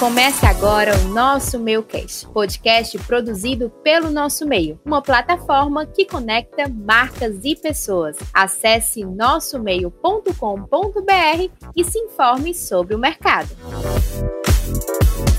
Comece agora o Nosso Meio Cast, podcast produzido pelo Nosso Meio, uma plataforma que conecta marcas e pessoas. Acesse nossomeio.com.br e se informe sobre o mercado.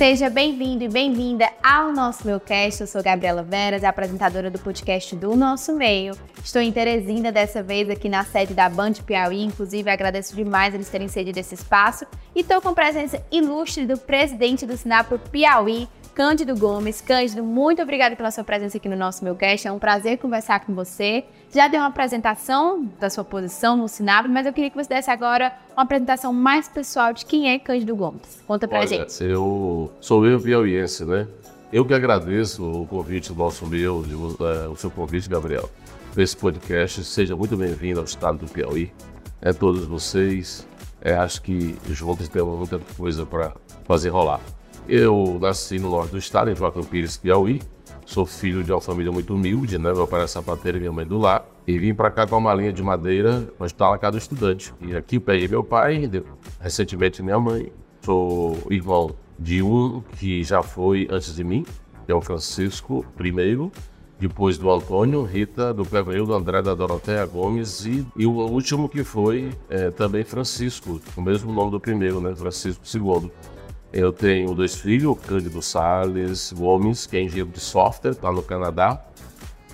Seja bem-vindo e bem-vinda ao nosso Meucast. Eu sou Gabriela Veras, apresentadora do podcast do Nosso Meio. Estou em Teresina dessa vez aqui na sede da Band Piauí, inclusive agradeço demais eles terem cedido esse espaço e estou com presença ilustre do presidente do Sinapro Piauí, Cândido Gomes. Cândido, muito obrigada pela sua presença aqui no nosso meu cast. É um prazer conversar com você. Já deu uma apresentação da sua posição no Sinapro, mas eu queria que você desse agora uma apresentação mais pessoal de quem é Cândido Gomes. Conta pra Olha, gente. Eu sou eu piauiense, né? Eu que agradeço o convite nosso meu, é, o seu convite, Gabriel, para esse podcast. Seja muito bem-vindo ao estado do Piauí. É todos vocês. É, acho que juntos temos muita coisa para fazer rolar. Eu nasci no norte do estado, em Joaquim Pires, Piauí. Sou filho de uma família muito humilde, né? Meu pai é sapateiro e minha mãe do lar. E vim para cá com uma linha de madeira para estudar na casa do estudante. E aqui peguei meu pai, recentemente minha mãe. Sou irmão de um que já foi antes de mim, que é o Francisco I, depois do Antônio, Rita, do do André, da Doroteia Gomes e, e o último que foi é, também Francisco, o mesmo nome do primeiro, né? Francisco II. Eu tenho dois filhos, Cândido Salles Gomes, que é engenheiro de software, está no Canadá,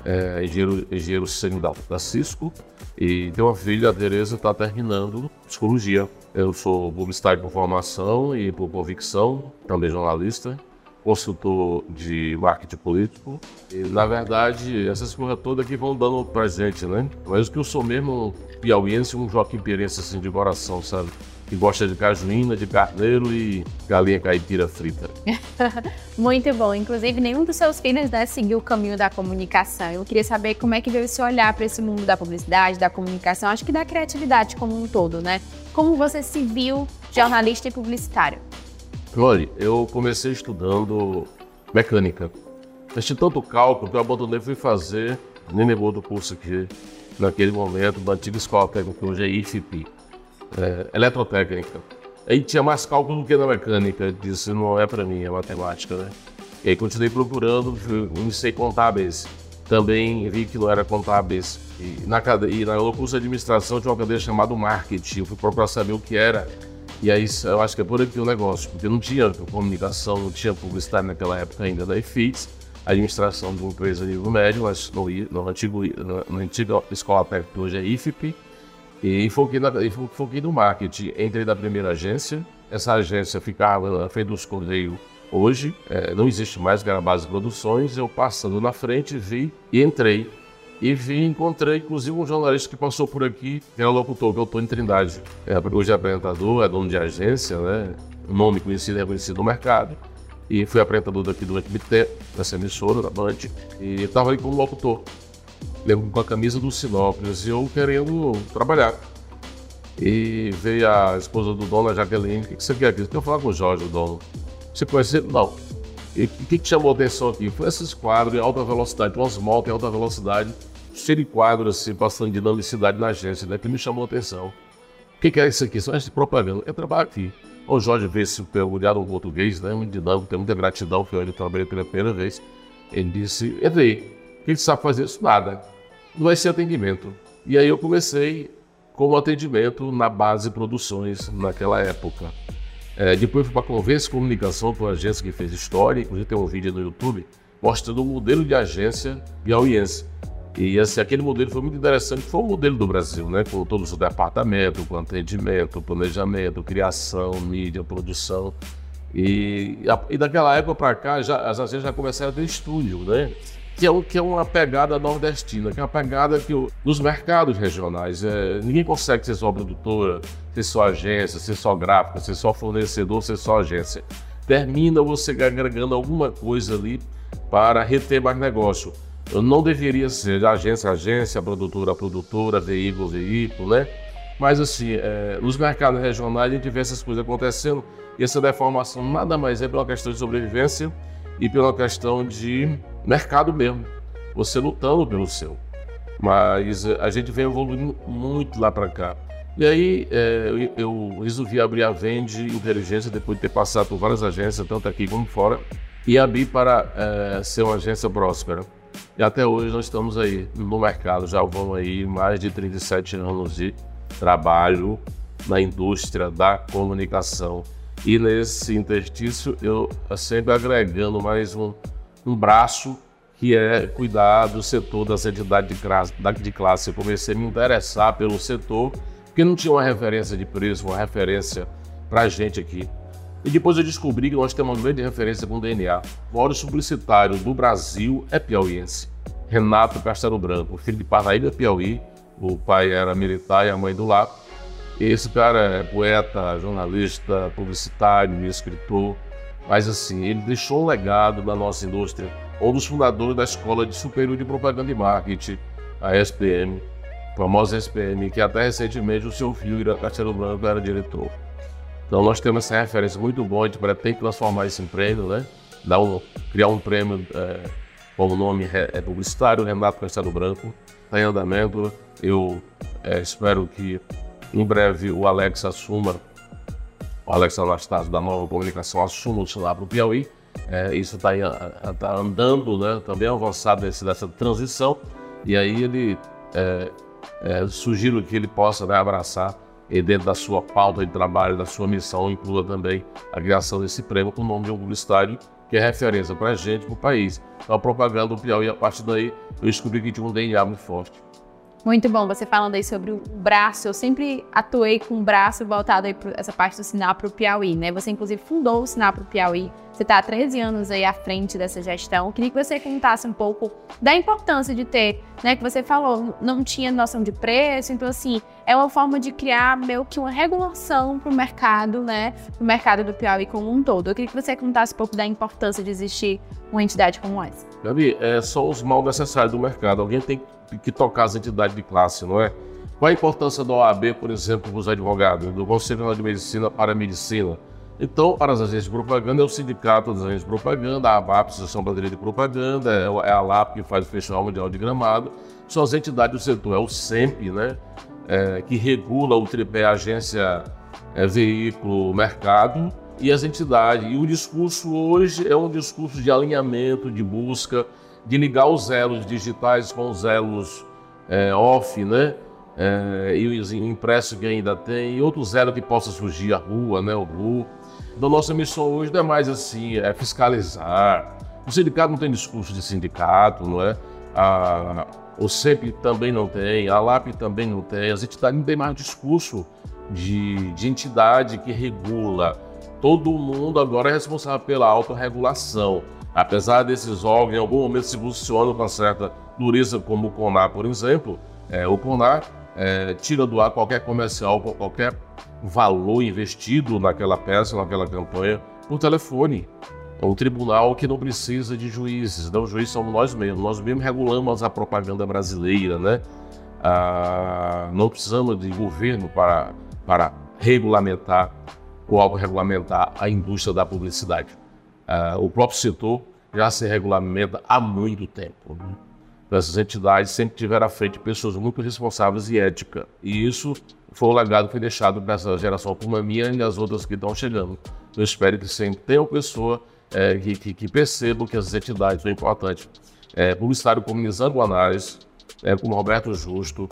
é, engenheiro, engenheiro sênior da, da Cisco, e tem uma filha, a Tereza, está terminando psicologia. Eu sou publicitário por formação e por convicção, também jornalista, consultor de marketing político. E, na verdade, essas coisas todas aqui vão dando presente, né? Mas o que eu sou mesmo piauiense, um joaquim pirense assim de coração, sabe? Que gosta de cajuína, de carneiro e galinha caipira frita. Muito bom. Inclusive, nenhum dos seus filhos né, seguiu o caminho da comunicação. Eu queria saber como é que veio esse olhar para esse mundo da publicidade, da comunicação, acho que da criatividade como um todo, né? Como você se viu jornalista e publicitário? Olha, eu comecei estudando mecânica. Assisti tanto cálculo que eu abandonei e fui fazer, nem lembrou do curso aqui, naquele momento, da antiga escola técnica, que hoje é IFP é, eletrotécnica. Aí tinha mais cálculo do que na mecânica. Disse, não é para mim, é matemática, né? E aí continuei procurando, iniciei contábeis. Também vi que não era contábeis. E na, e na curso de administração tinha uma cadeira chamada marketing. Eu fui procurar saber o que era. E aí eu acho que é por aqui o negócio, porque não tinha comunicação, não tinha publicidade naquela época ainda. Daí fiz administração de uma empresa de nível médio, mas no, no antigo, na, na antiga escola técnica, hoje é IFP. E foquei, na, e foquei no marketing. Entrei na primeira agência. Essa agência ficava na frente dos Correios hoje. É, não existe mais Garabase Produções. Eu passando na frente, vi e entrei. E vi, encontrei inclusive um jornalista que passou por aqui, que era o locutor, que é o Tony Trindade. É, hoje é apresentador, é dono de agência, né? Nome conhecido e reconhecido no mercado. E fui apresentador daqui do FBT, dessa emissora, da Band. E estava aí como locutor com a camisa do Sinópolis e eu querendo trabalhar. E veio a esposa do dono, a Jaqueline, o que, você quer aqui? Eu quero falar com o Jorge, o dono. Você conhece ele? Não. E o que, que chamou a atenção aqui? Foi esses quadros em alta velocidade, umas motos em alta velocidade, cheio de quadros assim, passando dinamicidade na agência, né? Que me chamou a atenção. O que, que é isso aqui? São essas propaganda. Eu trabalho aqui. O Jorge veio se perguntar no português, né? Muito dinâmico, tem muita gratidão que ele trabalhei pela primeira vez. Ele disse, entrei. O que ele sabe fazer isso? Nada vai ser atendimento. E aí eu comecei como atendimento na base produções naquela época. É, depois fui para a Convença Comunicação, para uma agência que fez história, inclusive tem um vídeo no YouTube mostrando o modelo de agência piauiense. E assim, aquele modelo foi muito interessante, foi o modelo do Brasil, né? com todos os departamentos, com atendimento, planejamento, criação, mídia, produção. E, e daquela época para cá, já, as agências já começaram a ter estúdio, né? Que é, que é uma pegada nordestina, que é uma pegada que nos mercados regionais, é, ninguém consegue ser só produtora, ser só agência, ser só gráfica, ser só fornecedor, ser só agência. Termina você agregando alguma coisa ali para reter mais negócio. Eu não deveria ser agência, agência, produtora, produtora, veículo, veículo, né? Mas assim, é, nos mercados regionais a gente vê essas coisas acontecendo e essa deformação nada mais é pela questão de sobrevivência e pela questão de mercado mesmo. Você lutando pelo seu. Mas eh, a gente vem evoluindo muito lá para cá. E aí é, eu resolvi abrir a Vende Inteligência depois de ter passado por várias agências, tanto aqui como fora, e abrir para é, ser uma agência próspera. E até hoje nós estamos aí no mercado, já vamos aí mais de 37 anos de trabalho na indústria da comunicação. E nesse interstício eu sempre agregando mais um, um braço que é cuidar do setor das entidades de classe. Eu comecei a me interessar pelo setor, porque não tinha uma referência de preço, uma referência para a gente aqui. E depois eu descobri que nós temos uma grande referência com o DNA. O maior publicitário do Brasil é piauiense. Renato Castelo Branco, filho de Parnaíba Piauí. O pai era militar e a mãe do lar. Esse cara é poeta, jornalista, publicitário, escritor. Mas assim, ele deixou um legado na nossa indústria um dos fundadores da Escola de Superior de Propaganda e Marketing, a SPM, a famosa SPM, que até recentemente o seu filho, Ira Castelo Branco, era diretor. Então nós temos essa referência muito boa, a gente pretende transformar esse prêmio, né? Dar um, criar um prêmio é, com o nome é, publicitário, Renato Castelo Branco, está em andamento. Eu é, espero que em breve o Alex assuma, o Alex Anastácio da Nova Comunicação assuma o celular para o Piauí é, isso está tá andando, né, também avançado nesse, nessa transição, e aí ele é, é, sugiro que ele possa né, abraçar e dentro da sua pauta de trabalho, da sua missão, inclua também a criação desse prêmio com o nome de um publicitário que é referência para a gente, para o país. Então a propaganda do Piauí, a partir daí, eu descobri que tinha um DNA muito forte. Muito bom, você falando aí sobre o braço, eu sempre atuei com o braço voltado aí para essa parte do Sinal para o Piauí, né? Você inclusive fundou o Sinal para o Piauí, você está há 13 anos aí à frente dessa gestão. Eu queria que você contasse um pouco da importância de ter, né? Que você falou, não tinha noção de preço, então assim, é uma forma de criar meio que uma regulação para o mercado, né? Para o mercado do Piauí como um todo. Eu queria que você contasse um pouco da importância de existir uma entidade como essa. Gabi, é só os mal necessários do mercado. Alguém tem que que tocar as entidades de classe, não é? Qual a importância da OAB, por exemplo, para os advogados, do Conselho de Medicina para a Medicina? Então, para as agências de propaganda, é o Sindicato das Agências de Propaganda, a ABAP, Associação Brasileira de Propaganda, é, é a LAP, que faz o Festival Mundial de Gramado, são as entidades do setor, é o SEMP, né, é, que regula o tripé agência, é, veículo, mercado, e as entidades. E o discurso hoje é um discurso de alinhamento, de busca, de ligar os elos digitais com os elos é, off, né? É, e o impresso que ainda tem, e outros elos que possa surgir, a rua, né? O RU. Então, nossa missão hoje não é mais assim, é fiscalizar. O sindicato não tem discurso de sindicato, não é? A, o CEP também não tem, a LAP também não tem, as entidades não têm mais discurso de, de entidade que regula. Todo mundo agora é responsável pela autorregulação. Apesar desses órgãos em algum momento se posicionam com certa dureza, como o CONAR, por exemplo, é, o CONAR é, tira do ar qualquer comercial, qualquer valor investido naquela peça, naquela campanha, por telefone. É um tribunal que não precisa de juízes, não, juízes somos nós mesmos. Nós mesmos regulamos a propaganda brasileira, né? Ah, não precisamos de governo para, para regulamentar ou autorregulamentar a indústria da publicidade. Uh, o próprio setor já se regulamenta há muito tempo. Né? Essas entidades sempre tiveram à frente pessoas muito responsáveis e éticas. E isso foi o legado que foi deixado para essa geração como a minha e as outras que estão chegando. Eu espero que sempre tenham pessoas é, que, que, que, percebam que as entidades são importantes. É, publicitário comunizando análise, é, como Roberto Justo,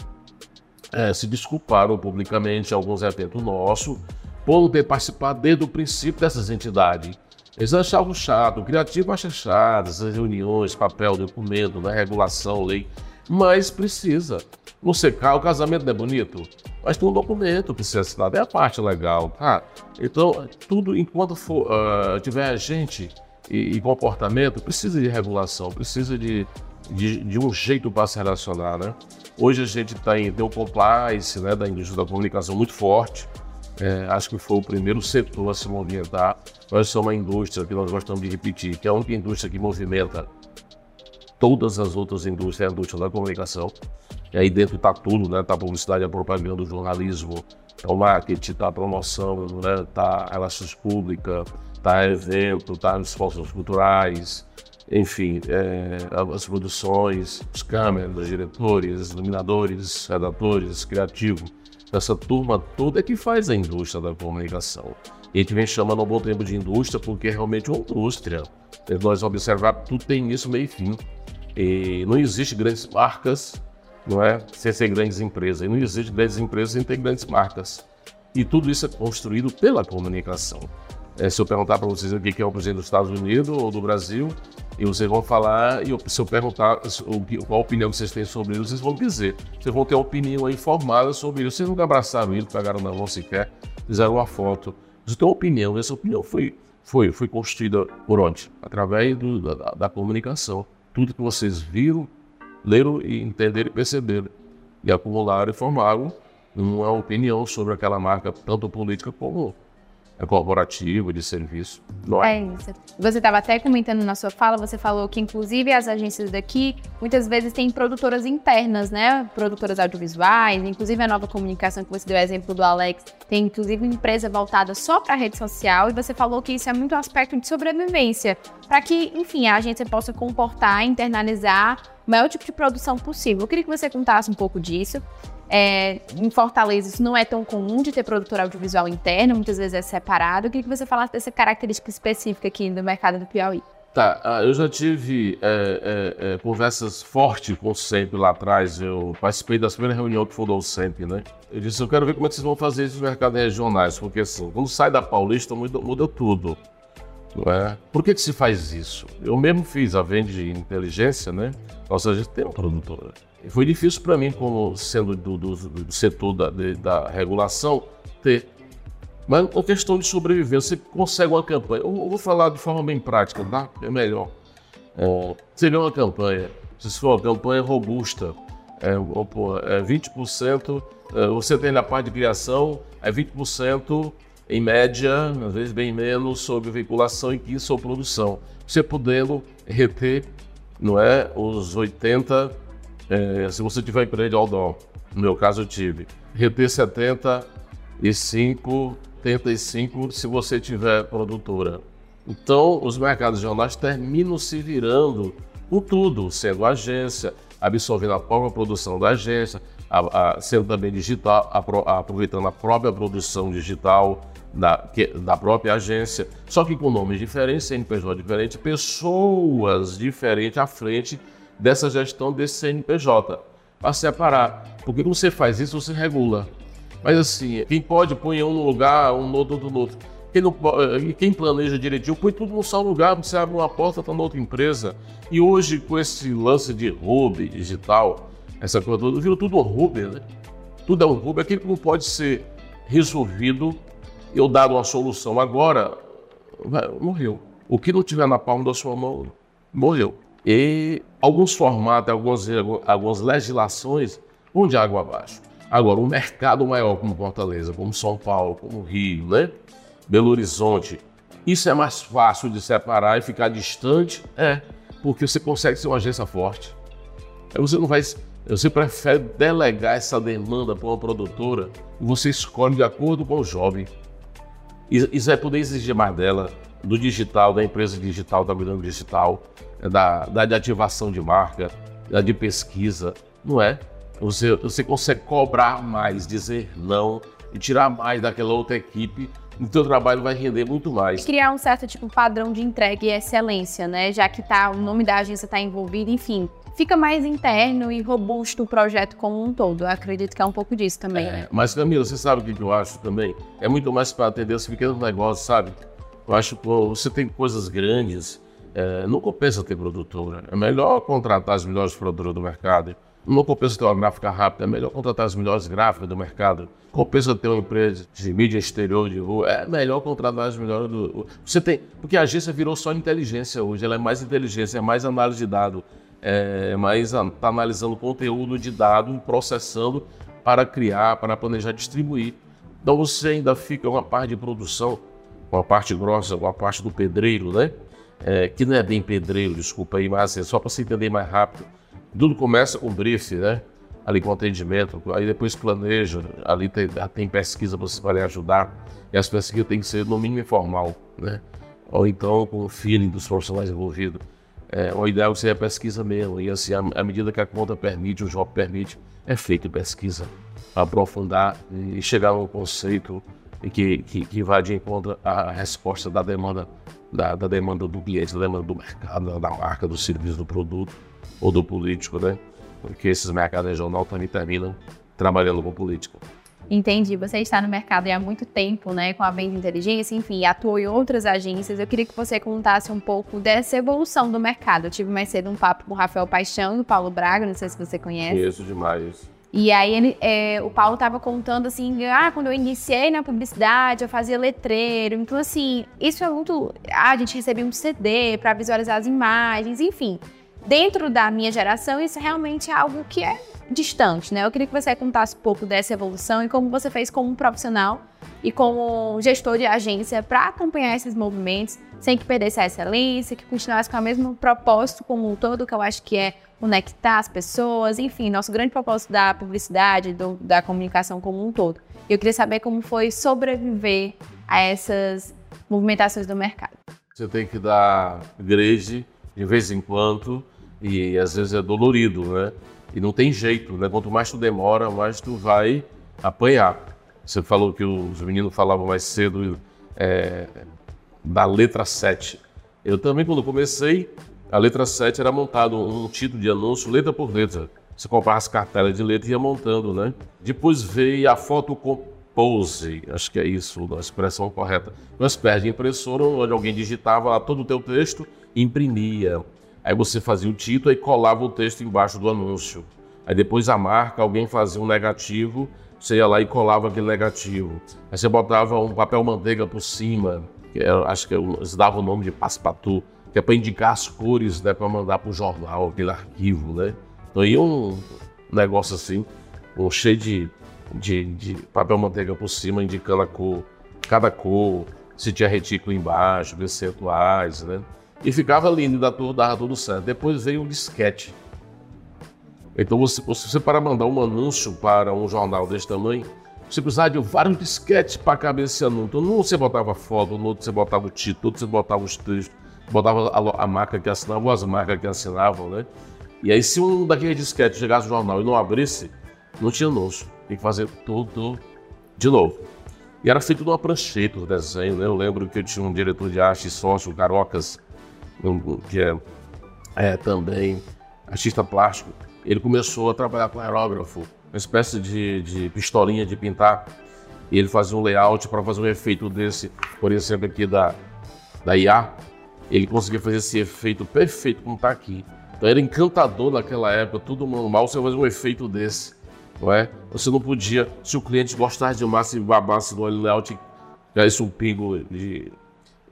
é, se desculparam publicamente em alguns eventos nossos por não ter participado desde o princípio dessas entidades. Eles achavam chato, o criativo acha chato, essas reuniões, papel, documento, né, regulação, lei. Mas precisa. No secar, o casamento não é bonito, mas tem um documento que precisa assinado, é a parte legal, tá? Então, tudo enquanto for, uh, tiver gente e, e, comportamento, precisa de regulação, precisa de, de, de um jeito para se relacionar, né? Hoje a gente tá em, tem um compliance né, da indústria da comunicação muito forte, é, acho que foi o primeiro setor a se movimentar. Nós somos uma indústria que nós gostamos de repetir, que é a única indústria que movimenta todas as outras indústrias, é a indústria da comunicação. E aí dentro está tudo, né? Está a publicidade, a propaganda, o jornalismo, está o marketing, está a promoção, né? Está relações públicas, está evento, está esforços culturais, enfim, é, as produções, os câmeras, diretores, iluminadores, redatores, criativos, essa turma toda é que faz a indústria da comunicação. E a gente vem chamando ao bom tempo de indústria porque é realmente uma indústria. Nós observar tudo tem início, meio e fim. E não existe grandes marcas, não é? Sem ser grandes empresas. E não existe grandes empresas sem ter grandes marcas. E tudo isso é construído pela comunicação. É, se eu perguntar para vocês o que é o presidente dos Estados Unidos ou do Brasil, e vocês vão falar, e se eu perguntar o, qual a opinião que vocês têm sobre ele, vocês vão dizer. Vocês vão ter uma opinião aí formada sobre ele. Vocês nunca abraçaram ele, pegaram na mão sequer, fizeram uma foto. Vocês têm uma opinião, essa opinião foi, foi, foi construída por onde? Através do, da, da comunicação. Tudo que vocês viram, leram e entenderam e perceberam. E acumularam e formaram uma opinião sobre aquela marca, tanto política como corporativo, de serviço. É? é isso. Você estava até comentando na sua fala, você falou que inclusive as agências daqui muitas vezes têm produtoras internas, né? Produtoras audiovisuais, inclusive a nova comunicação que você deu exemplo do Alex, tem inclusive empresa voltada só para a rede social e você falou que isso é muito um aspecto de sobrevivência, para que, enfim, a agência possa comportar, internalizar o maior tipo de produção possível. Eu queria que você contasse um pouco disso. É, em Fortaleza, isso não é tão comum de ter produtor audiovisual interno, muitas vezes é separado. Eu queria que você falasse dessa característica específica aqui do mercado do Piauí. Tá, ah, eu já tive é, é, é, conversas fortes com o SEMP lá atrás. Eu participei da primeira reunião que fundou o SEMP, né? Eu disse, eu quero ver como é que vocês vão fazer isso nos mercados regionais, porque assim, quando sai da Paulista muda, muda tudo. Não é? Por que, que se faz isso? Eu mesmo fiz a venda de inteligência, né? Nossa, a gente tem uma produtora. Foi difícil para mim, como sendo do, do, do setor da, de, da regulação, ter. Mas uma questão de sobrevivência, você consegue uma campanha. Eu, vou falar de forma bem prática, tá? É melhor. É, seria uma campanha, se for uma campanha robusta, é, é 20%, é, você tem na parte de criação, é 20% em média, às vezes bem menos, sobre veiculação e 15% sobre produção. Você podendo reter, não é, os 80% é, se você tiver empresa de outdoor, no meu caso eu tive, reter 75, 85 se você tiver produtora. Então, os mercados jornais terminam se virando com tudo, sendo agência, absorvendo a própria produção da agência, a, a, sendo também digital, a, aproveitando a própria produção digital da, que, da própria agência, só que com nomes diferentes, CNPJ diferente, pessoas diferentes à frente dessa gestão desse CNPJ, para separar. Porque quando você faz isso, você regula. Mas assim, quem pode põe um no lugar, um no outro, no outro. Quem, não, eh, quem planeja direitinho, põe tudo no só lugar, você abre uma porta, está na outra empresa. E hoje, com esse lance de hub digital, essa coisa toda, virou tudo um hub, né? Tudo é um hub, aquilo que não pode ser resolvido, eu dar uma solução agora, morreu. O que não tiver na palma da sua mão, morreu. E alguns formatos, algumas, algumas legislações vão de água abaixo. Agora, um mercado maior como Fortaleza, como São Paulo, como Rio, né? Belo Horizonte, isso é mais fácil de separar e ficar distante? É, porque você consegue ser uma agência forte. Aí você não vai. Você prefere delegar essa demanda para uma produtora você escolhe de acordo com o jovem. Isso vai poder exigir mais dela, do digital, da empresa digital, da cuidando digital, da, da de ativação de marca, da de pesquisa, não é? Você, você consegue cobrar mais, dizer não e tirar mais daquela outra equipe o teu trabalho vai render muito mais. Criar um certo tipo padrão de entrega e excelência, né? Já que tá, o nome da agência está envolvido, enfim. Fica mais interno e robusto o projeto como um todo. Eu acredito que é um pouco disso também. É, né? Mas, Camila, você sabe o que eu acho também? É muito mais para atender os pequenos negócios, sabe? Eu acho que você tem coisas grandes é, não compensa ter produtora. É melhor contratar as melhores produtoras do mercado. Não compensa ter uma gráfica rápida, é melhor contratar as melhores gráficas do mercado. Compensa ter uma empresa de mídia exterior de rua, é melhor contratar as melhores do. Você tem. Porque a agência virou só inteligência hoje, ela é mais inteligência, é mais análise de dado, é mais está analisando conteúdo de dado, processando para criar, para planejar, distribuir. Então você ainda fica uma parte de produção, uma parte grossa, uma parte do pedreiro, né? é, que não é bem pedreiro, desculpa aí, mas é só para você entender mais rápido. Tudo começa com brief, né? Ali com atendimento, aí depois planeja, ali tem, tem pesquisa para você poder ajudar, e as pesquisas têm que ser no mínimo informal, né? Ou então com o feeling dos profissionais envolvidos. É, o ideal seria pesquisa mesmo. E assim, à medida que a conta permite, o job permite, é feita pesquisa. Aprofundar e chegar a um conceito que, que, que vai de encontro à resposta da demanda, da, da, demanda do cliente, da demanda do mercado, da marca, do serviço, do produto ou do político, né? Porque esses mercados regionais também terminam trabalhando com política. Entendi. Você está no mercado há muito tempo, né, com a venda inteligência, enfim, atuou em outras agências. Eu queria que você contasse um pouco dessa evolução do mercado. Eu tive mais cedo um papo com o Rafael Paixão e o Paulo Braga, não sei se você conhece. Conheço demais. E aí ele, é, o Paulo estava contando assim, ah, quando eu iniciei na publicidade, eu fazia letreiro. Então, assim, isso é muito. Ah, a gente recebia um CD para visualizar as imagens, enfim. Dentro da minha geração, isso realmente é algo que é distante, né? Eu queria que você contasse um pouco dessa evolução e como você fez como profissional e como gestor de agência para acompanhar esses movimentos sem que perdesse a excelência, que continuasse com o mesmo propósito como um todo, que eu acho que é conectar as pessoas, enfim, nosso grande propósito da publicidade, do, da comunicação como um todo. Eu queria saber como foi sobreviver a essas movimentações do mercado. Você tem que dar igreja de vez em quando e às vezes é dolorido, né? E não tem jeito, né? Quanto mais tu demora, mais tu vai apanhar. Você falou que os meninos falavam mais cedo é, da letra 7. Eu também, quando comecei, a letra 7 era montado um título de anúncio letra por letra. Você comprava as cartelas de letra e ia montando, né? Depois veio a foto compose, acho que é isso a expressão correta. Nós perde a impressora, onde alguém digitava todo o teu texto e imprimia. Aí você fazia o título e colava o texto embaixo do anúncio. Aí depois a marca, alguém fazia um negativo, você ia lá e colava aquele negativo. Aí você botava um papel manteiga por cima, que era, acho que eles davam o nome de paspatu, que é para indicar as cores, né, para mandar para o jornal, aquele arquivo, né? Então aí um negócio assim, um cheio de, de, de papel manteiga por cima, indicando a cor, cada cor, se tinha retículo embaixo, percentuais, né? E ficava lindo, da tudo, dava tudo certo. Depois veio um disquete. Então, você, você para mandar um anúncio para um jornal desse tamanho, você precisava de vários disquetes para caber esse anúncio. Num você botava foto, no outro você botava o título, outro você botava os textos, botava a, a marca que assinava ou as marcas que assinavam, né? E aí, se um daqueles disquetes chegasse no jornal e não abrisse, não tinha anúncio. Tem que fazer tudo de novo. E era feito numa prancheta o desenho, né? Eu lembro que eu tinha um diretor de arte sócio, o Carocas, que é, é também artista plástico, ele começou a trabalhar com aerógrafo, uma espécie de, de pistolinha de pintar. E ele fazia um layout para fazer um efeito desse, por exemplo, aqui da, da IA. Ele conseguia fazer esse efeito perfeito como está aqui. Então era encantador naquela época, tudo normal, você fazer um efeito desse. Não é? Você não podia, se o cliente gostasse de massa e babasse no layout, caísse um pingo de,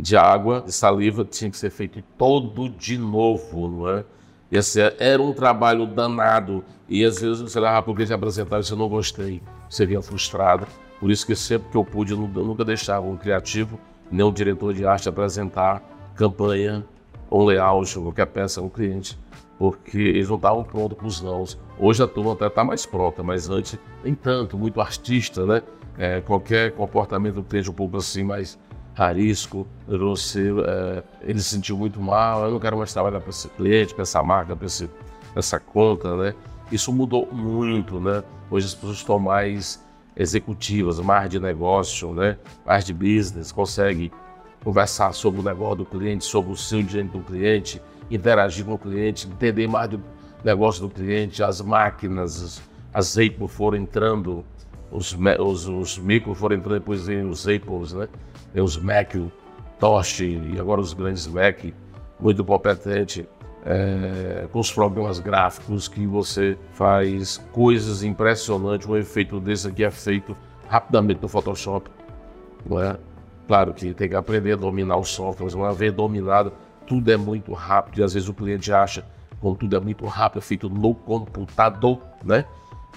de água, de saliva, tinha que ser feito todo de novo, não é? E assim, era um trabalho danado. E às vezes você leva para o cliente apresentar e você não gostei. Você vinha frustrado. Por isso que sempre que eu pude, eu nunca deixava um criativo, nem um diretor de arte apresentar campanha, um layout, qualquer peça um cliente. Porque eles não estavam prontos para os nãos. Hoje a turma até está mais pronta, mas antes nem tanto, muito artista, né? É, qualquer comportamento do cliente um pouco assim, mais Rarisco, você, é, ele se sentiu muito mal, eu não quero mais trabalhar para esse cliente, para essa marca, para essa conta, né? Isso mudou muito, né? Hoje as pessoas estão mais executivas, mais de negócio, né? Mais de business, conseguem conversar sobre o negócio do cliente, sobre o seu direito do cliente, interagir com o cliente, entender mais do negócio do cliente, as máquinas, as Apple foram entrando, os, os, os micro foram entrando, depois os Apples, né? Os Mac, o Tosh e agora os grandes Mac, muito competente é, com os programas gráficos que você faz coisas impressionantes. Um efeito desse aqui é feito rapidamente no Photoshop, não é? Claro que tem que aprender a dominar o software, mas uma vez dominado, tudo é muito rápido e às vezes o cliente acha, como tudo é muito rápido, feito no computador, né?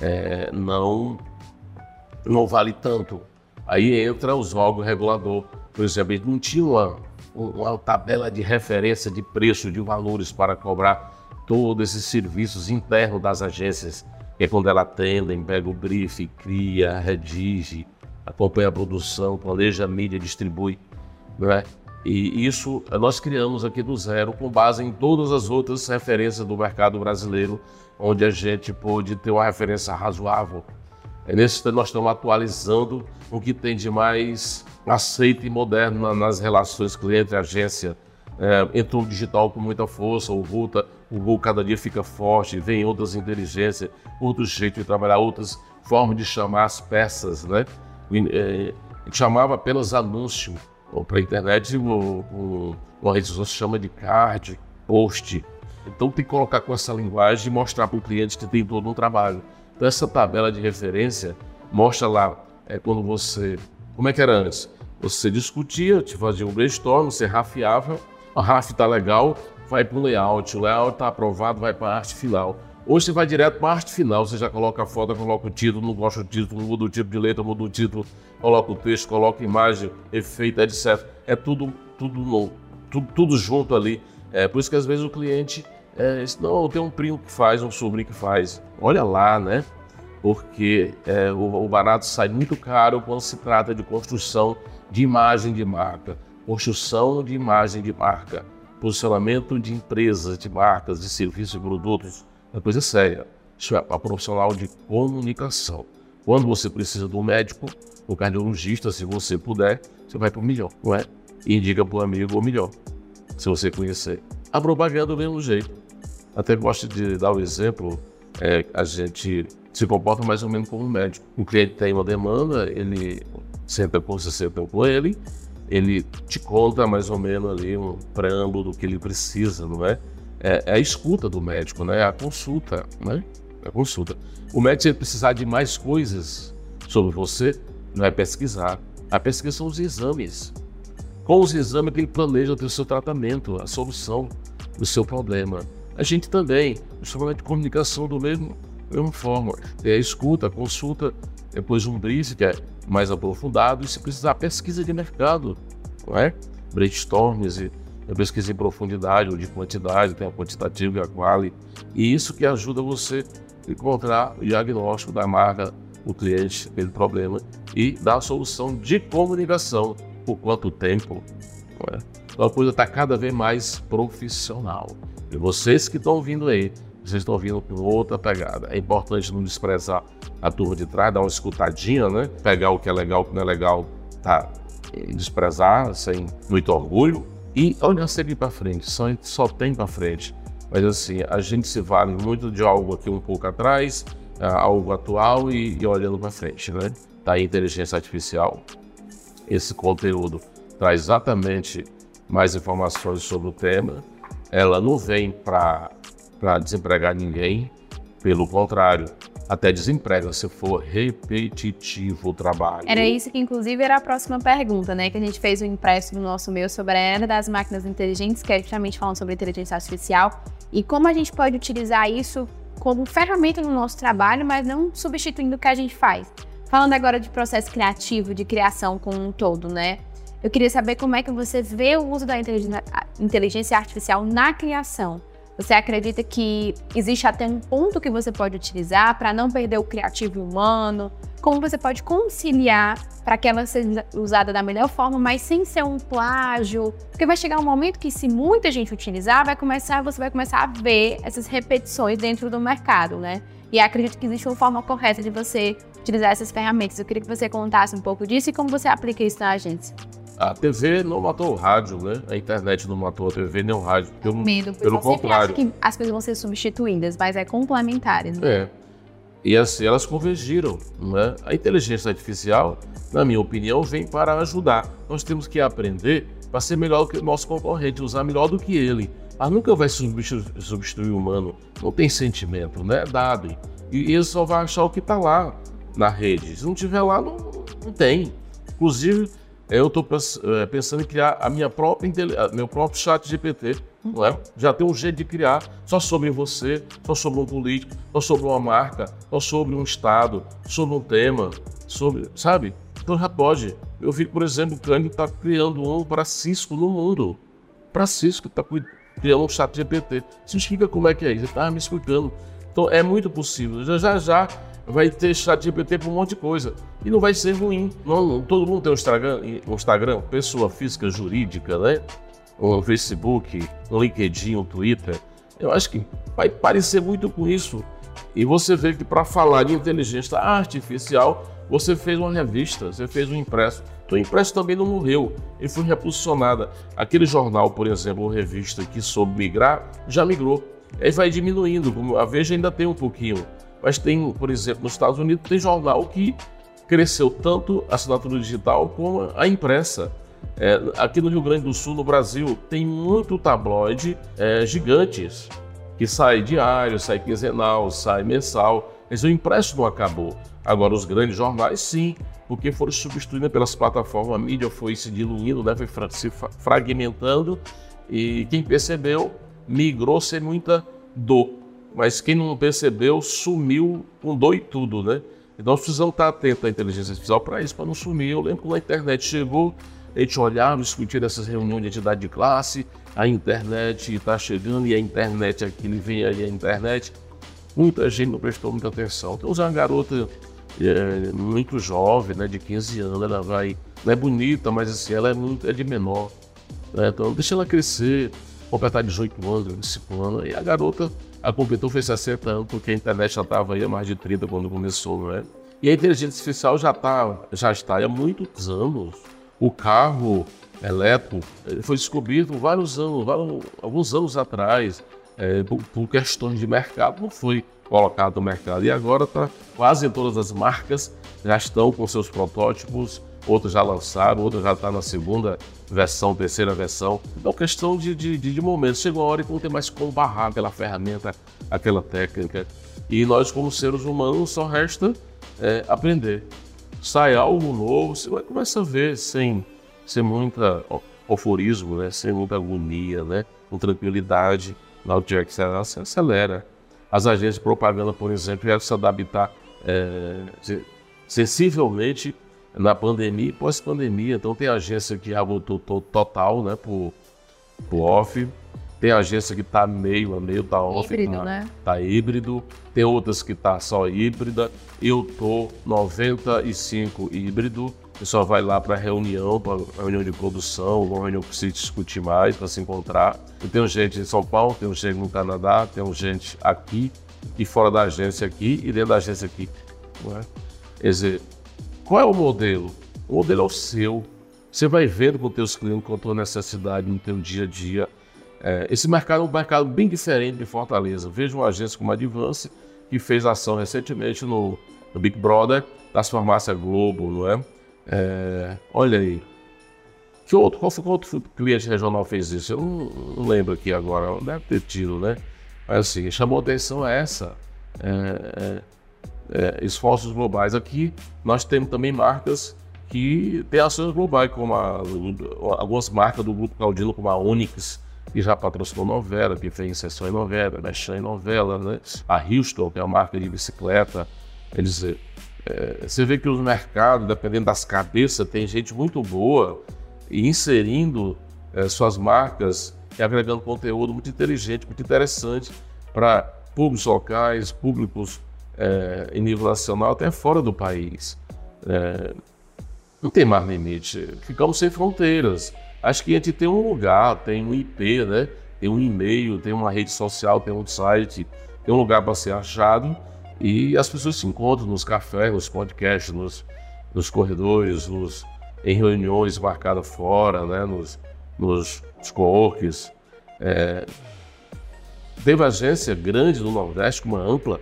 É, não, não vale tanto. Aí entra os órgãos regulador. Por exemplo, não tinha uma, uma tabela de referência de preço, de valores para cobrar todos esses serviços internos das agências, que é quando ela atendem, pega o brief, cria, redige, acompanha a produção, planeja a mídia, distribui. Não é? E isso nós criamos aqui do zero, com base em todas as outras referências do mercado brasileiro, onde a gente pôde ter uma referência razoável. É nesse nós estamos atualizando o que tem de mais aceito e moderno nas relações cliente-agência. É, entrou o digital com muita força, o tá, o Google cada dia fica forte, vem outras inteligências, outros jeitos de trabalhar, outras formas de chamar as peças, né? É, chamava apenas anúncio, para a internet, uma rede social se chama de card, post. Então tem que colocar com essa linguagem e mostrar para o cliente que tem todo um trabalho. Então essa tabela de referência mostra lá é, quando você. Como é que era antes? Você discutia, te fazia um brainstorm, você rafiava, a RAF está legal, vai para o layout, o layout está aprovado, vai para a arte final. Hoje você vai direto para a arte final, você já coloca a foto, coloca o título, não gosta do título, muda o tipo de letra, muda o título, coloca o texto, coloca imagem, efeito, etc. É tudo, tudo, tudo, tudo junto ali. É por isso que às vezes o cliente é, diz, não, tenho um primo que faz, um sobrinho que faz. Olha lá, né? Porque é, o, o barato sai muito caro quando se trata de construção de imagem de marca, construção de imagem de marca, posicionamento de empresas, de marcas, de serviços e produtos é coisa séria. Isso é a profissional de comunicação. Quando você precisa do médico, o cardiologista, se você puder, você vai para o melhor, não é? E indica para o amigo o melhor, se você conhecer. A propaganda do mesmo jeito. Até gosto de dar o um exemplo, é, a gente se comporta mais ou menos como um médico. O cliente tem uma demanda, ele senta com você, senta com ele, ele te conta mais ou menos ali um preâmbulo do que ele precisa, não é? é, é a escuta do médico, né? É a consulta, né? É a consulta. O médico, precisar de mais coisas sobre você, não é pesquisar. A pesquisa são os exames. Com os exames que ele planeja o seu tratamento, a solução do seu problema. A gente também, instrumento de comunicação do mesmo, da mesma forma. É a escuta, a consulta, depois um brief que é mais aprofundado e se precisar pesquisa de mercado, não é? Brainstorms e eu pesquisa em profundidade ou de quantidade, tem a quantitativa e a quali. E isso que ajuda você a encontrar o diagnóstico da marca, o cliente, aquele problema e dar a solução de comunicação. Por quanto tempo? É? Então a coisa está cada vez mais profissional. E vocês que estão vindo aí, vocês estão vindo com outra pegada. É importante não desprezar a turma de trás, dar uma escutadinha, né? Pegar o que é legal, o que não é legal, tá? E desprezar sem muito orgulho e olhar sempre para frente, só, só tem para frente. Mas assim, a gente se vale muito de algo aqui um pouco atrás, uh, algo atual e, e olhando para frente, né? Tá inteligência artificial. Esse conteúdo traz exatamente mais informações sobre o tema. Ela não vem para desempregar ninguém, pelo contrário, até desemprego se for repetitivo o trabalho. Era isso que, inclusive, era a próxima pergunta, né? Que a gente fez um impresso no nosso meio sobre a era das máquinas inteligentes, que é justamente falando sobre inteligência artificial e como a gente pode utilizar isso como ferramenta no nosso trabalho, mas não substituindo o que a gente faz. Falando agora de processo criativo, de criação como um todo, né? Eu queria saber como é que você vê o uso da inteligência artificial na criação. Você acredita que existe até um ponto que você pode utilizar para não perder o criativo humano? Como você pode conciliar para que ela seja usada da melhor forma, mas sem ser um plágio? Porque vai chegar um momento que, se muita gente utilizar, vai começar, você vai começar a ver essas repetições dentro do mercado, né? E acredito que existe uma forma correta de você utilizar essas ferramentas. Eu queria que você contasse um pouco disso e como você aplica isso na agência. A TV não matou o rádio, né? A internet não matou a TV nem o rádio. Pelo, Medo, pelo contrário. que as coisas vão ser substituídas, mas é complementares, né? É. E assim elas convergiram, né? A inteligência artificial, na minha opinião, vem para ajudar. Nós temos que aprender para ser melhor do que o nosso concorrente, usar melhor do que ele. Mas nunca vai substituir, substituir o humano. Não tem sentimento, né? É dado. E ele só vai achar o que está lá na rede. Se não tiver lá, não, não tem. Inclusive, eu estou é, pensando em criar a minha própria, meu próprio chat GPT, não é? Já tem um jeito de criar só sobre você, só sobre um político, só sobre uma marca, só sobre um estado, sobre um tema, sobre, sabe? Então já pode. Eu vi, por exemplo, o Kanye está criando um para Cisco no mundo. Para Cisco, está criando um chat GPT. Isso explica como é que é isso. Ele estava me explicando. Então é muito possível. Já já, já vai ter chat GPT para um monte de coisa. E não vai ser ruim. Não, todo mundo tem um Instagram, um Instagram, pessoa física, jurídica, né? Um Facebook, um LinkedIn, um Twitter. Eu acho que vai parecer muito com isso. E você vê que para falar de inteligência artificial, você fez uma revista, você fez um impresso. O impresso também não morreu, ele foi reposicionado. Aquele jornal, por exemplo, ou revista que soube migrar, já migrou. Aí vai diminuindo, como a Veja ainda tem um pouquinho. Mas tem, por exemplo, nos Estados Unidos, tem jornal que cresceu tanto a assinatura digital como a impressa. É, aqui no Rio Grande do Sul, no Brasil, tem muito tabloide é, gigantes, que sai diário, sai quinzenal, sai mensal. Mas o impresso não acabou. Agora, os grandes jornais, sim, porque foram substituídos pelas plataformas, a mídia foi se diluindo, né, foi se fragmentando, e quem percebeu migrou sem muita dor. Mas quem não percebeu sumiu com dor e tudo, né? Então nós precisamos estar atentos à inteligência artificial para isso, para não sumir. Eu lembro quando a internet chegou, a gente olhava, discutia essas reuniões de entidade de classe, a internet está chegando e a internet, aquilo vem aí a internet. Muita gente não prestou muita atenção. Então, uma garota é, muito jovem, né, de 15 anos, ela vai. Não é bonita, mas assim, ela é, muito, é de menor. Né? Então, deixa ela crescer, completar 18 anos, 25 anos. E a garota, a completou, fez 60 anos, porque a internet já estava aí há mais de 30 quando começou, não é? E a inteligência artificial já, tá, já está há muitos anos. O carro elétrico foi descoberto vários anos, vários, alguns anos atrás, é, por, por questões de mercado, não foi colocado no mercado. E agora está quase todas as marcas já estão com seus protótipos, outros já lançaram, outros já estão tá na segunda versão, terceira versão. Então, questão de, de, de momento. Chega uma hora que não tem mais como barrar aquela ferramenta, aquela técnica. E nós, como seres humanos, só resta é, aprender. Sai algo novo, você vai começar a ver sem, sem muita euforismo, né? sem muita agonia, né? com tranquilidade. Na hora que você acelera. As agências de propaganda, por exemplo, tiveram que se adaptar é, sensivelmente na pandemia e pós-pandemia. Então tem agência que abortou total, né, por, por off. Tem agência que está meio a meio, está off. Híbrido, tá, né? Tá híbrido. Tem outras que tá só híbrida. Eu tô 95 híbrido. O pessoal vai lá para reunião, para reunião de produção, uma reunião que se discutir mais, para se encontrar. Eu tenho gente em São Paulo, tenho gente no Canadá, tenho gente aqui e fora da agência aqui e dentro da agência aqui. Não é? Quer dizer, qual é o modelo? O modelo é o seu. Você vai vendo com os teus clientes qual a tua necessidade no teu dia a dia. É, esse mercado é um mercado bem diferente de Fortaleza. Vejo uma agência como a Advance, que fez ação recentemente no, no Big Brother das farmácias Globo, não é? É, olha aí. Que outro, qual foi qual outro cliente regional fez isso? Eu não, não, lembro aqui agora, deve ter tido, né? Mas assim, chamou atenção essa. É, é, esforços globais. Aqui nós temos também marcas que têm ações globais, como a, algumas marcas do Grupo Caldino, como a Onyx, que já patrocinou novela, que fez inserção em novela, Mexan em novela, né? A Houston, que é uma marca de bicicleta. Eles é, você vê que os mercados, dependendo das cabeças, tem gente muito boa e inserindo é, suas marcas e agregando conteúdo muito inteligente, muito interessante para públicos locais, públicos é, em nível nacional, até fora do país. É, não tem mais limite. Ficamos sem fronteiras. Acho que a gente tem um lugar, tem um IP, né? tem um e-mail, tem uma rede social, tem um site, tem um lugar para ser achado e as pessoas se encontram nos cafés, nos podcasts, nos, nos corredores, nos, em reuniões marcadas fora, né, nos, nos, nos co-works. É, teve agência grande no Nordeste, uma ampla,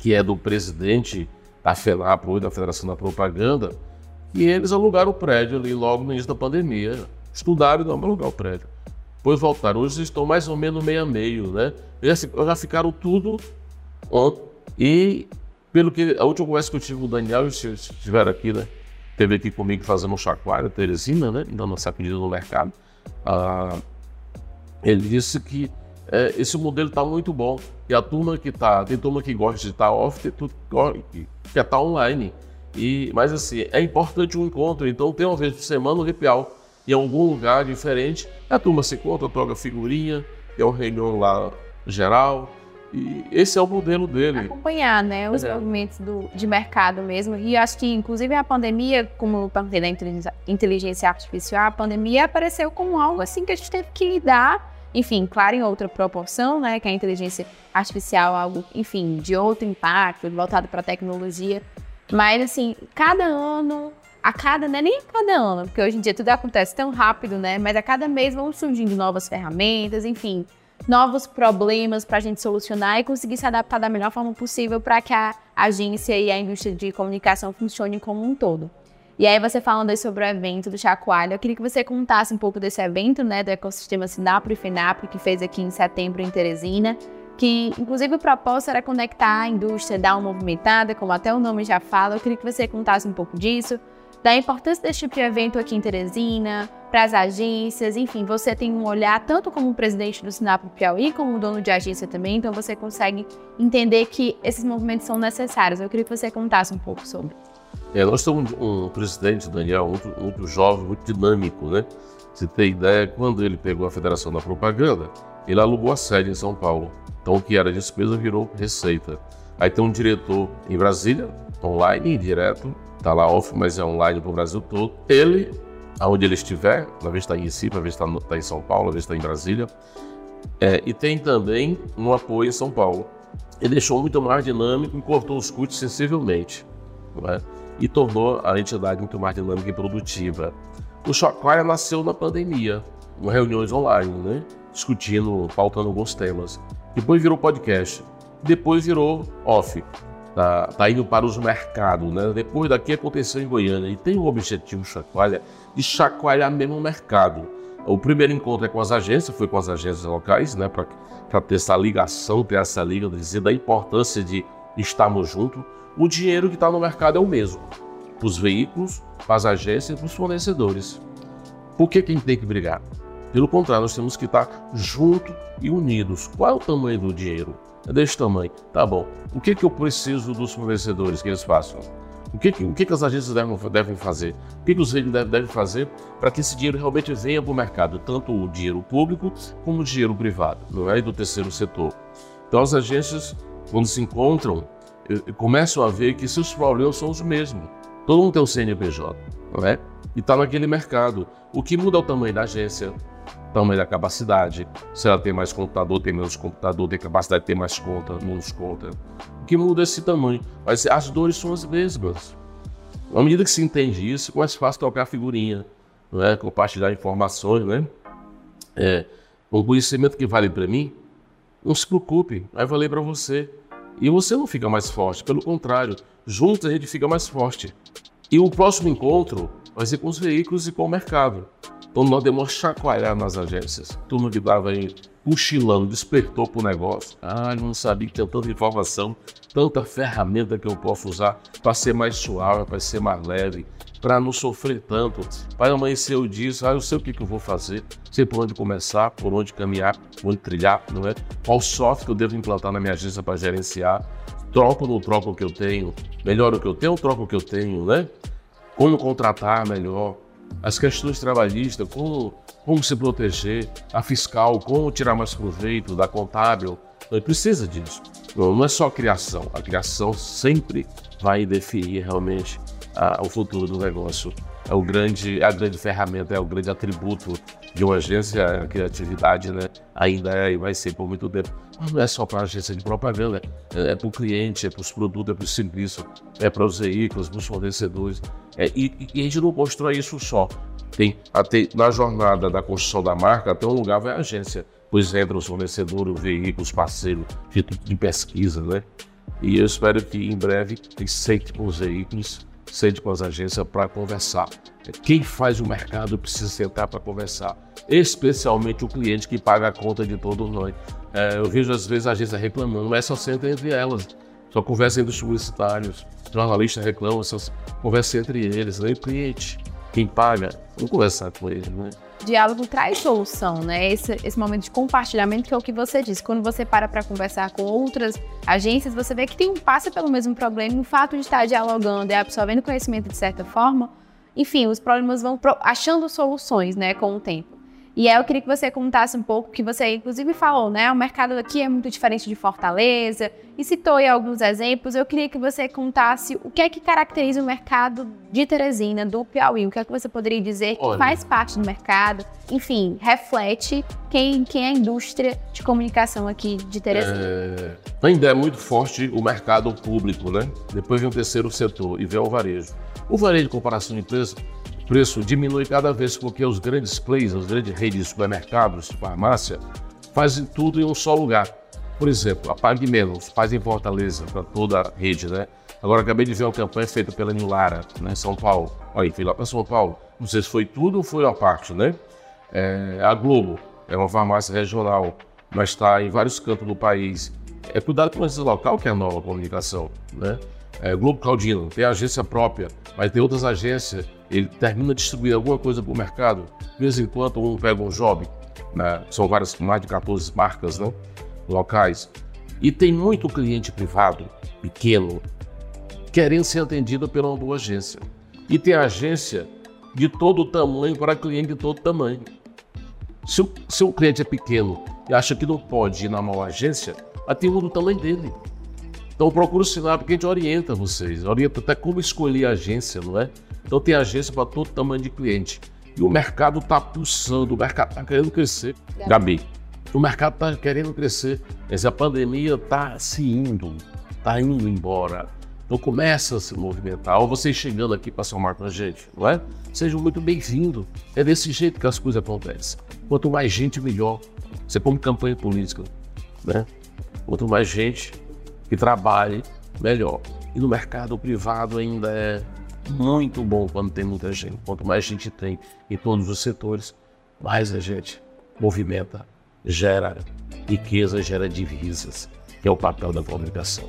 que é do presidente da FENAP, da Federação da Propaganda, e eles alugaram o prédio ali logo no início da pandemia. Estudaram e não alugar o prédio. Depois voltaram. Hoje estão mais ou menos meio a meio, né? Já, ficaram tudo e pelo que a última conversa que eu tive com o Daniel, eles estiveram aqui, né? Teve aqui comigo fazendo um chacoalho, Teresina, né? Dando uma sacudida no mercado. Ah, ele disse que é, esse modelo está muito bom. E a turma que está, tem turma que gosta de estar off, tem turma que quer estar tá online. E, mas assim, é importante um encontro. Então tem uma vez por semana um ripial em algum lugar diferente. A turma se encontra, troca figurinha, tem uma reunião lá geral, E esse é o modelo dele. Acompanhar, né, os é. movimentos do, de mercado mesmo. E acho que, inclusive, a pandemia, como eu perguntei da inteligência artificial, a pandemia apareceu como algo assim que a gente teve que lidar. Enfim, claro, em outra proporção, né, que a inteligência artificial é algo, enfim, de outro impacto, voltado para a tecnologia. Mas, assim, cada ano a cada, não é nem a cada ano, porque hoje em dia tudo acontece tão rápido, né? Mas a cada mês vão surgindo novas ferramentas, enfim, novos problemas para a gente solucionar e conseguir se adaptar da melhor forma possível para que a agência e a indústria de comunicação funcionem como um todo. E aí você falando aí sobre o evento do Chacoalho, eu queria que você contasse um pouco desse evento, né, do ecossistema Sinapro e Fenapro, que fez aqui em setembro em Teresina, que inclusive o propósito era conectar a indústria, dar uma movimentada, como até o nome já fala. Eu queria que você contasse um pouco disso, da importância desse tipo de evento aqui em Teresina, para as agências, enfim, você tem um olhar tanto como presidente do Sinap Piauí, como dono de agência também, então você consegue entender que esses movimentos são necessários. Eu queria que você contasse um pouco sobre. É, nós temos um, um presidente, Daniel, muito, muito jovem, muito dinâmico, né? Você tem ideia, quando ele pegou a Federação da Propaganda, ele alugou a sede em São Paulo. Então, o que era despesa virou receita. Aí tem um diretor em Brasília, online, direto, Está lá off, mas é online para o Brasil todo. Ele, aonde ele estiver, uma vez está em Recife, uma vez está tá em São Paulo, uma vez está em Brasília. É, e tem também um apoio em São Paulo. Ele deixou muito mais dinâmico e cortou os custos sensivelmente. É? E tornou a entidade muito mais dinâmica e produtiva. O Chacoalha nasceu na pandemia, com reuniões online, né? discutindo, pautando alguns temas. Depois virou podcast. Depois virou off tá, tá indo para os mercados, né? Depois daqui aconteceu em Goiânia e tem o objetivo chacoalha de chacoalhar mesmo o mercado. O primeiro encontro é com as agências, foi com as agências locais, né? Para ter essa ligação, ter essa liga, dizer da importância de estarmos juntos. O dinheiro que está no mercado é o mesmo, para os veículos, para as agências, para os fornecedores. Por que quem tem que brigar? Pelo contrário, nós temos que estar juntos e unidos. Qual é o tamanho do dinheiro? É desse tamanho. Tá bom. O que, que eu preciso dos fornecedores que eles façam? O que, que, o que, que as agências devem, devem fazer? O que, que os veículos devem, devem fazer para que esse dinheiro realmente venha para o mercado? Tanto o dinheiro público como o dinheiro privado, não é? E do terceiro setor. Então as agências, quando se encontram, começam a ver que seus problemas são os mesmos. Todo mundo tem um CNPJ, não é? E está naquele mercado. O que muda é o tamanho da agência, tamanho da capacidade. Se ela tem mais computador, tem menos computador, tem capacidade de ter mais conta, menos conta. O que muda é esse tamanho. Mas as dores são as mesmas. À medida que se entende isso, é mais fácil trocar figurinha, não é? compartilhar informações. Né? É, um conhecimento que vale para mim, não se preocupe, vai valer para você. E você não fica mais forte, pelo contrário, juntos a gente fica mais forte. E o próximo encontro vai ser com os veículos e com o mercado. Então nós demos chacoalhar nas agências. Turma que estava aí cochilando, despertou para o negócio. Ah, não sabia que tem tanta informação, tanta ferramenta que eu posso usar para ser mais suave, para ser mais leve, para não sofrer tanto, para amanhecer o dia, ah, eu sei o que, que eu vou fazer, sei por onde começar, por onde caminhar, por onde trilhar, não é? Qual software que eu devo implantar na minha agência para gerenciar, troco ou não troco o que eu tenho, melhor o que eu tenho ou troco o que eu tenho, né? Como contratar melhor, as questões trabalhistas, como, como se proteger, a fiscal, como tirar mais proveito, da contábil. Não precisa disso. Não, é só criação. A criação sempre vai definir realmente a, o futuro do negócio. É o grande, a grande ferramenta, é o grande atributo de uma agência, a criatividade, né? Ainda é e vai ser por muito tempo. Mas não é só para a agência de propaganda, é, é para o cliente, é para os produtos, é para o serviço, é para os veículos, para os fornecedores. É, e, e, a gente não constrói isso só. Tem até na jornada da construção da marca, até um lugar vai a agência, pois entra os fornecedores, os veículos, parceiros de, de pesquisa, né? E eu espero que em breve tem sente com os veículos, sente com as agências para conversar. Quem faz o mercado precisa sentar para conversar, especialmente o cliente que paga a conta de todos nós. É, eu vejo às vezes a agência reclamando, é só senta entre elas, só conversa entre os publicitários, jornalistas reclamam, só conversa entre eles, né? o cliente, quem paga, vamos conversar com ele, né? Diálogo traz solução, né? Esse, esse momento de compartilhamento que é o que você disse. Quando você para para conversar com outras agências, você vê que tem um passa pelo mesmo problema. O fato de estar dialogando e absorvendo conhecimento de certa forma, enfim, os problemas vão achando soluções, né, com o tempo. E aí eu queria que você contasse um pouco, que você inclusive falou, né? O mercado aqui é muito diferente de Fortaleza, e citou aí alguns exemplos. Eu queria que você contasse o que é que caracteriza o mercado de Teresina, do Piauí, o que é que você poderia dizer que Olha. faz parte do mercado, enfim, reflete quem, quem é a indústria de comunicação aqui de Teresina. É, ainda é muito forte o mercado público, né? Depois vem o terceiro setor e vem o varejo. O varejo de comparação de preço preço diminui cada vez porque os grandes players, as grandes redes de supermercados, de farmácia, fazem tudo em um só lugar. Por exemplo, a Pague Menos faz em Fortaleza, para toda a rede, né? Agora acabei de ver uma campanha feita pela New Lara, né, São Paulo. Olha, fui lá para São Paulo. Não sei se foi tudo ou foi a parte, né? É, a Globo é uma farmácia regional, mas está em vários cantos do país. É cuidado com esse local que é a nova comunicação, né? É, Globo Claudino tem agência própria, mas tem outras agências ele termina de distribuir alguma coisa para o mercado, de vez em quando um pega um job, né? são várias, mais de 14 marcas né? locais, e tem muito cliente privado, pequeno, querendo ser atendido pela uma boa agência. E tem agência de todo tamanho para cliente de todo tamanho. Se o, se o cliente é pequeno e acha que não pode ir na maior agência, tem um do tamanho dele. Então procura o sinal porque a gente orienta vocês, orienta até como escolher a agência, não é? Então tem agência para todo tamanho de cliente. E o mercado está pulsando, o mercado está querendo crescer. Gabi, o mercado está querendo crescer, mas a pandemia está se indo, está indo embora. Então começa a se movimentar. Ou vocês chegando aqui para somar com a gente, não é? Sejam muito bem-vindos. É desse jeito que as coisas acontecem. Quanto mais gente, melhor. Você põe campanha política, né? Quanto mais gente que trabalhe, melhor. E no mercado privado ainda é muito bom quando tem muita gente. Quanto mais gente tem em todos os setores, mais a gente movimenta, gera riqueza, gera divisas, que é o papel da comunicação.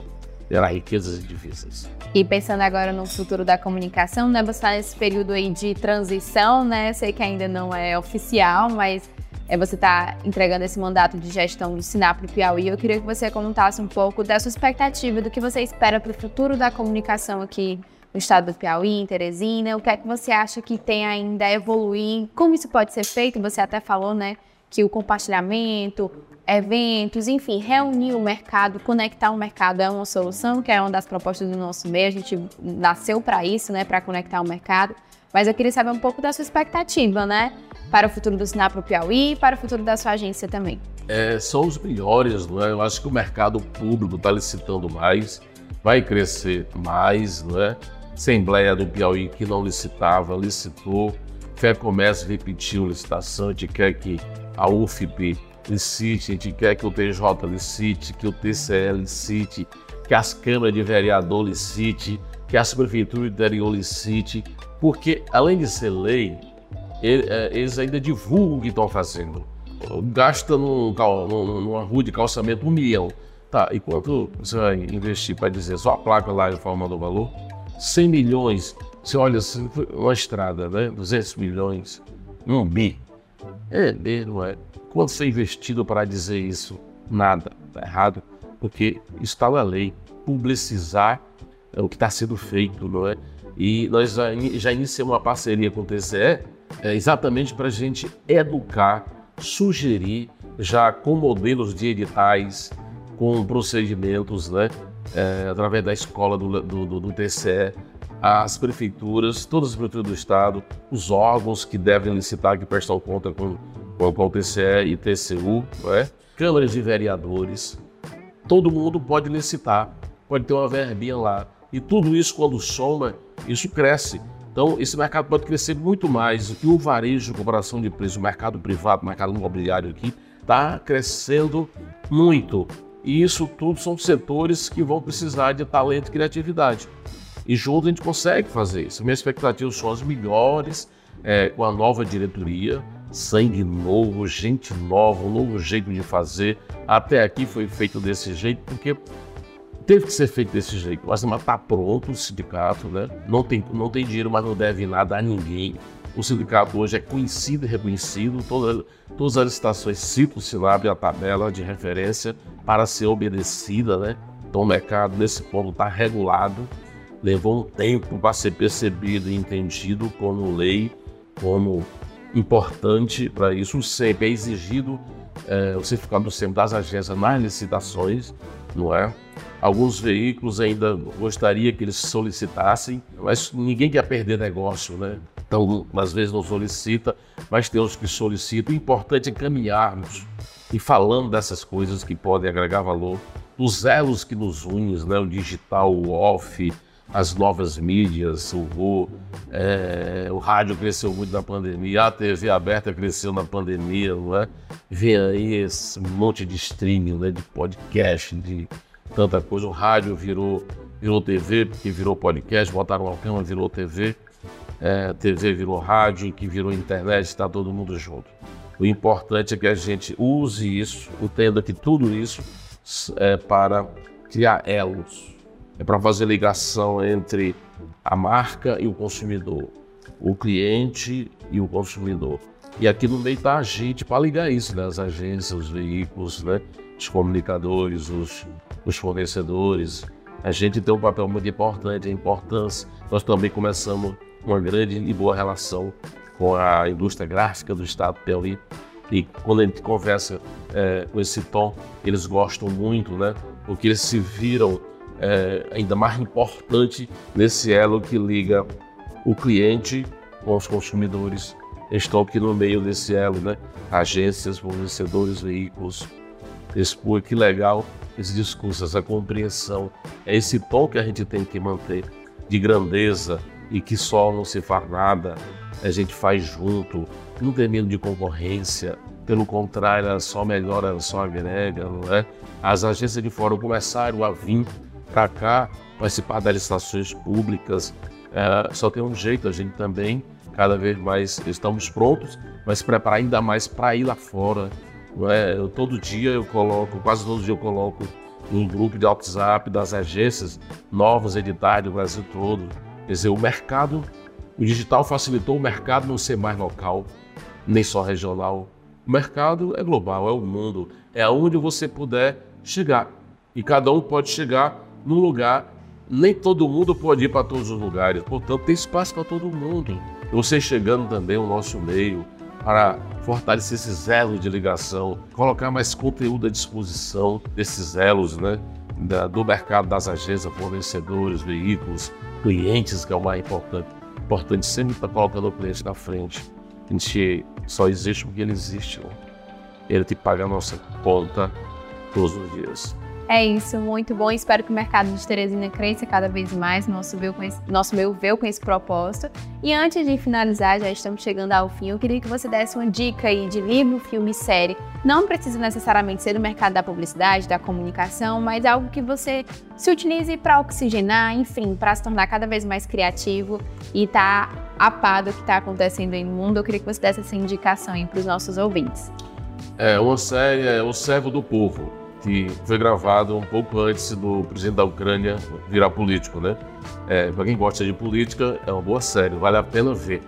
Gerar riquezas e divisas. E pensando agora no futuro da comunicação, né? Você está nesse período aí de transição, né? Sei que ainda não é oficial, mas é, você está entregando esse mandato de gestão do Sinap Piauí. Eu queria que você contasse um pouco da sua expectativa, do que você espera para o futuro da comunicação aqui no estado do Piauí, em Teresina? O que é que você acha que tem ainda a evoluir? Como isso pode ser feito? Você até falou, né, que o compartilhamento, eventos, enfim, reunir o mercado, conectar o mercado é uma solução, que é uma das propostas do nosso meio. A gente nasceu para isso, né, para conectar o mercado. Mas eu queria saber um pouco da sua expectativa, né, para o futuro do Sinap para o Piauí e para o futuro da sua agência também. É, são os melhores, não é? Eu acho que o mercado público está licitando mais, vai crescer mais, não é? Assembleia do Piauí que não licitava, licitou. Fé Comércio repetiu licitação, a gente quer que a UFP licite, a gente quer que o TJ licite, que o TCE licite, que as câmaras de vereador licite, que as prefeituras de interior licite, porque além de ser lei, é, eles ainda divulgam o que estão fazendo. Gasta num, numa rua de calçamento um milhão. Tá, e quanto você vai investir para dizer só a placa lá em forma do valor? 100 milhões, você olha uma estrada, né? 200 milhões, um bi. É mesmo, é. Quanto foi investido para dizer isso? Nada, tá errado, porque está na lei. Publicizar é o que está sendo feito, não é? E nós já, já iniciamos uma parceria com o TCE é, exatamente para a gente educar, sugerir, já com modelos de editais, com procedimentos, né? É, através da escola do, do, do, TCE, as prefeituras, todas as prefeituras do Estado, os órgãos que devem licitar, que prestam conta com, com, com o TCE e TCU, é? câmaras de vereadores, todo mundo pode licitar, pode ter uma verbinha lá. E tudo isso, quando soma, isso cresce. Então, esse mercado pode crescer muito mais do que o varejo, comparação de preço, o mercado privado, o mercado imobiliário aqui, está crescendo muito. E isso tudo são setores que vão precisar de talento e criatividade. E junto a gente consegue fazer isso. Minha expectativa são as melhores, é, com a nova diretoria, sangue novo, gente nova, um novo jeito de fazer. Até aqui foi feito desse jeito, porque teve que ser feito desse jeito. Mas está pronto o sindicato, né? Não tem, não tem dinheiro, mas não deve nada a ninguém. O sindicato hoje é conhecido e reconhecido, toda, todas as licitações citam o Sinab a tabela de referência para ser obedecida, né? Então o mercado nesse ponto está regulado, levou um tempo para ser percebido e entendido como lei, como importante para isso. Sempre é exigido é, o certificado sempre das agências nas licitações, não é? Alguns veículos ainda gostaria que eles solicitassem, mas ninguém quer perder negócio, né? Então, às vezes não solicita, mas tem os que solicitam. O importante é caminharmos e falando dessas coisas que podem agregar valor, os elos que nos unem, né? o digital, o off, as novas mídias, o, o, é, o rádio cresceu muito na pandemia, a TV aberta cresceu na pandemia, não é? Vem aí esse monte de streaming, né? de podcast, de tanta coisa. O rádio virou, virou TV, porque virou podcast, botaram uma cama, virou TV. É, TV virou rádio, que virou internet, está todo mundo junto. O importante é que a gente use isso, entenda que tudo isso é para criar elos, é para fazer ligação entre a marca e o consumidor, o cliente e o consumidor. E aqui no meio está a gente para ligar isso, né? as agências, os veículos, né? os comunicadores, os, os fornecedores. A gente tem um papel muito importante, a importância. Nós também começamos uma grande e boa relação com a indústria gráfica do estado do Piauí. E quando a gente conversa é, com esse tom, eles gostam muito, né? Porque eles se viram é, ainda mais importante nesse elo que liga o cliente com os consumidores. Estão aqui no meio desse elo, né? Agências, fornecedores, veículos. Pô, que legal esse discurso, essa compreensão. É esse tom que a gente tem que manter de grandeza e que só não se faz nada a gente faz junto, não tem medo de concorrência, pelo contrário, ela só melhora, ela só agrega, não é? As agências de fora começaram a vir para cá participar das licitações públicas, é, só tem um jeito, a gente também, cada vez mais estamos prontos, mas se preparar ainda mais para ir lá fora. É? Eu, todo dia eu coloco, quase todo dia eu coloco um grupo de WhatsApp das agências novas editais do Brasil todo. Quer dizer, o mercado o digital facilitou o mercado não ser mais local, nem só regional. O mercado é global, é o mundo, é aonde você puder chegar. E cada um pode chegar num lugar. Nem todo mundo pode ir para todos os lugares, portanto, tem espaço para todo mundo. Você chegando também ao nosso meio para fortalecer esses elos de ligação, colocar mais conteúdo à disposição desses elos, né? do mercado das agências, fornecedores, veículos, clientes, que é o mais importante importante sempre estar colocando o cliente na frente. A gente só existe porque ele existe. Né? Ele te paga a nossa conta todos os dias. É isso, muito bom. Espero que o mercado de Teresina cresça cada vez mais, nosso, meu com esse, veio com esse propósito. E antes de finalizar, já estamos chegando ao fim, eu queria que você desse uma dica aí de livro, filme, série. Não precisa necessariamente ser do mercado da publicidade, da comunicação, mas algo que você se utilize para oxigenar, enfim, para se tornar cada vez mais criativo e estar tá a par do que está acontecendo aí no mundo. Eu queria que você desse essa indicação aí para os nossos ouvintes. É, uma série é O Servo do Povo que foi gravado um pouco antes do presidente da Ucrânia virar político, né? É, para quem gosta de política, é uma boa série, vale a pena ver.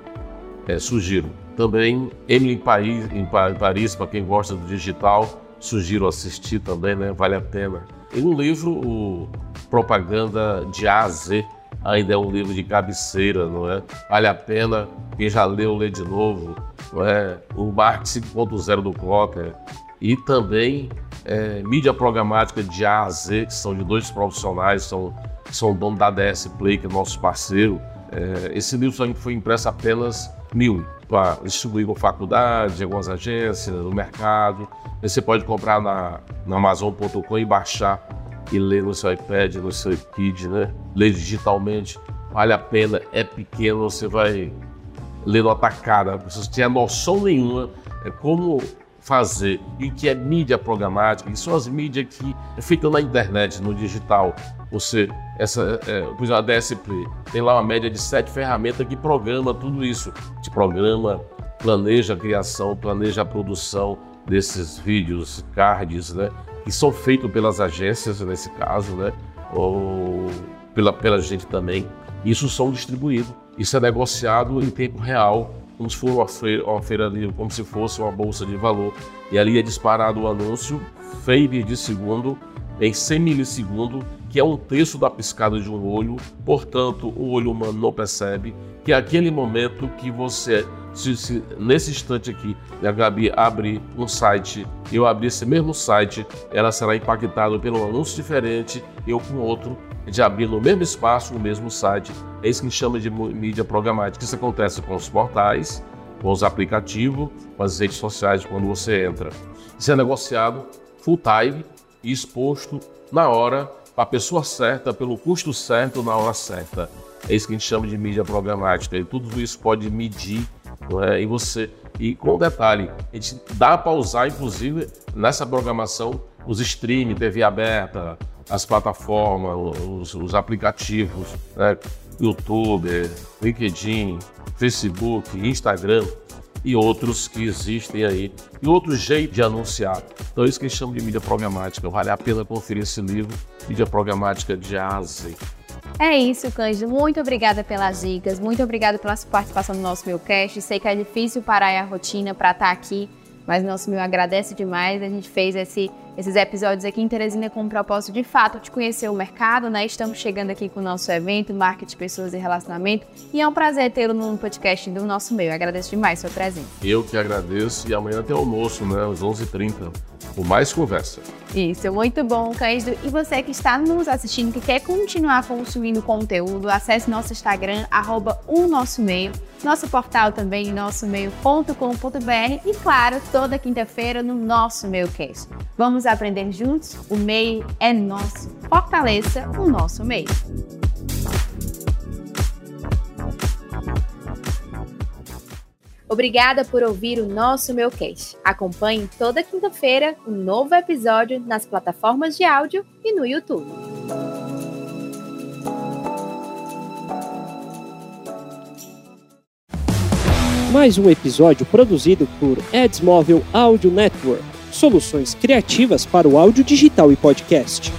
É, sugiro. Também Emily em Paris, em Paris para quem gosta do digital, sugiro assistir também, né? Vale a pena. E um livro, o Propaganda de A a Z, ainda é um livro de cabeceira, não é? Vale a pena, quem já leu, lê de novo, não é? O Marx 5.0 do Crocker. E também é, mídia programática de A a Z, que são de dois profissionais, são, são dono da DS Play, que é nosso parceiro. É, esse livro foi impresso apenas mil, para distribuir com faculdades, algumas agências, no mercado. Você pode comprar na, na Amazon.com e baixar e ler no seu iPad, no seu iPad, né? Ler digitalmente, vale a pena, é pequeno, você vai ler no atacada, você não tem noção nenhuma é como fazer e que é mídia programática, que são as mídias que feita na internet, no digital. Você, essa, é, por exemplo, a DSP tem lá uma média de sete ferramentas que programa tudo isso. Te programa, planeja a criação, planeja a produção desses vídeos, cards, né? Que são feitos pelas agências, nesse caso, né? Ou pela, pela gente também. Isso são distribuídos. Isso é negociado em tempo real como se fosse uma feira, uma feira como se fosse uma bolsa de valor. E ali é disparado o anúncio, feire de segundo, em 100 milissegundos, que é um terço da piscada de um olho. Portanto, o olho humano não percebe que é aquele momento que você Se, se, nesse instante aqui a Gabi abrir um site, eu abrir esse mesmo site, ela será impactada pelo anúncio diferente, eu com outro, de abrir no mesmo espaço, no mesmo site. É isso que a gente chama de mídia programática. Isso acontece com os portais, com os aplicativos, com as redes sociais, quando você entra. Isso é negociado full time e exposto na hora, para a pessoa certa, pelo custo certo, na hora certa. É isso que a gente chama de mídia programática. E tudo isso pode medir é? e você. E com detalhe, a gente dá para usar, inclusive, nessa programação, os streams, TV aberta, as plataformas, os, os aplicativos, né? YouTube, LinkedIn, Facebook, Instagram e outros que existem aí, e outro jeito de anunciar. Então, é isso que a gente chama de mídia programática. Vale a pena conferir esse livro, Mídia Programática de Aze. É isso, Cândido. Muito obrigada pelas dicas, muito obrigada pela sua participação no nosso meu cast. Sei que é difícil parar a rotina para estar aqui, mas nosso meu agradece demais. A gente fez esse esses episódios aqui em Teresina com o propósito de fato de conhecer o mercado, né? Estamos chegando aqui com o nosso evento, Marketing Pessoas e Relacionamento, e é um prazer tê-lo no podcast do nosso meio. agradeço demais sua presença. Eu que agradeço e amanhã tem almoço, né? Às 11h30. Com mais conversa. Isso, muito bom, Cândido. E você que está nos assistindo, que quer continuar consumindo conteúdo, acesse nosso Instagram, arroba o nosso meio, nosso portal também, nossomeio.com.br e, claro, toda quinta-feira no nosso meio cast. Vamos Vamos aprender juntos? O meio é nosso. Fortaleça o nosso meio. Obrigada por ouvir o nosso meu cast. Acompanhe toda quinta-feira um novo episódio nas plataformas de áudio e no YouTube. Mais um episódio produzido por Edsmóvel Audio Network soluções criativas para o áudio digital e podcast.